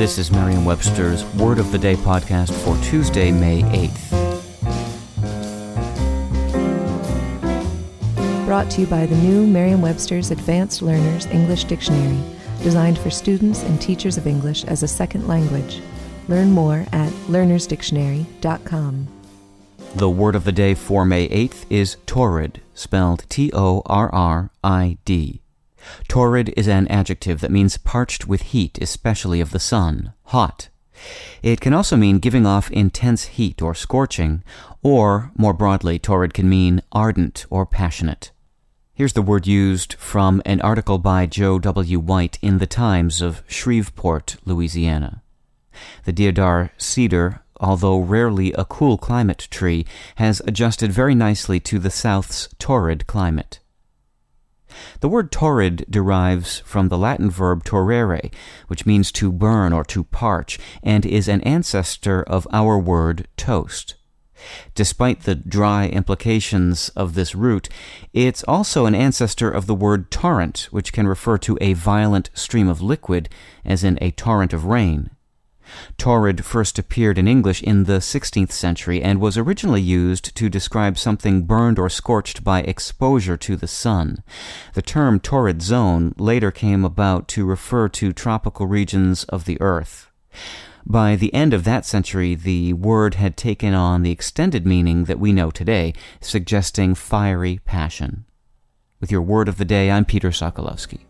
This is Merriam-Webster's Word of the Day podcast for Tuesday, May 8th. Brought to you by the new Merriam-Webster's Advanced Learners English Dictionary, designed for students and teachers of English as a second language. Learn more at learnersdictionary.com. The word of the day for May 8th is torrid, spelled T O R R I D. Torrid is an adjective that means parched with heat, especially of the sun, hot. It can also mean giving off intense heat or scorching, or, more broadly, torrid can mean ardent or passionate. Here's the word used from an article by Joe W. White in the Times of Shreveport, Louisiana. The deodar cedar, although rarely a cool climate tree, has adjusted very nicely to the South's torrid climate. The word torrid derives from the Latin verb torrere, which means to burn or to parch, and is an ancestor of our word toast. Despite the dry implications of this root, it's also an ancestor of the word torrent, which can refer to a violent stream of liquid, as in a torrent of rain. Torrid first appeared in English in the 16th century and was originally used to describe something burned or scorched by exposure to the sun. The term torrid zone later came about to refer to tropical regions of the earth. By the end of that century, the word had taken on the extended meaning that we know today, suggesting fiery passion. With your word of the day, I'm Peter Sokolowski.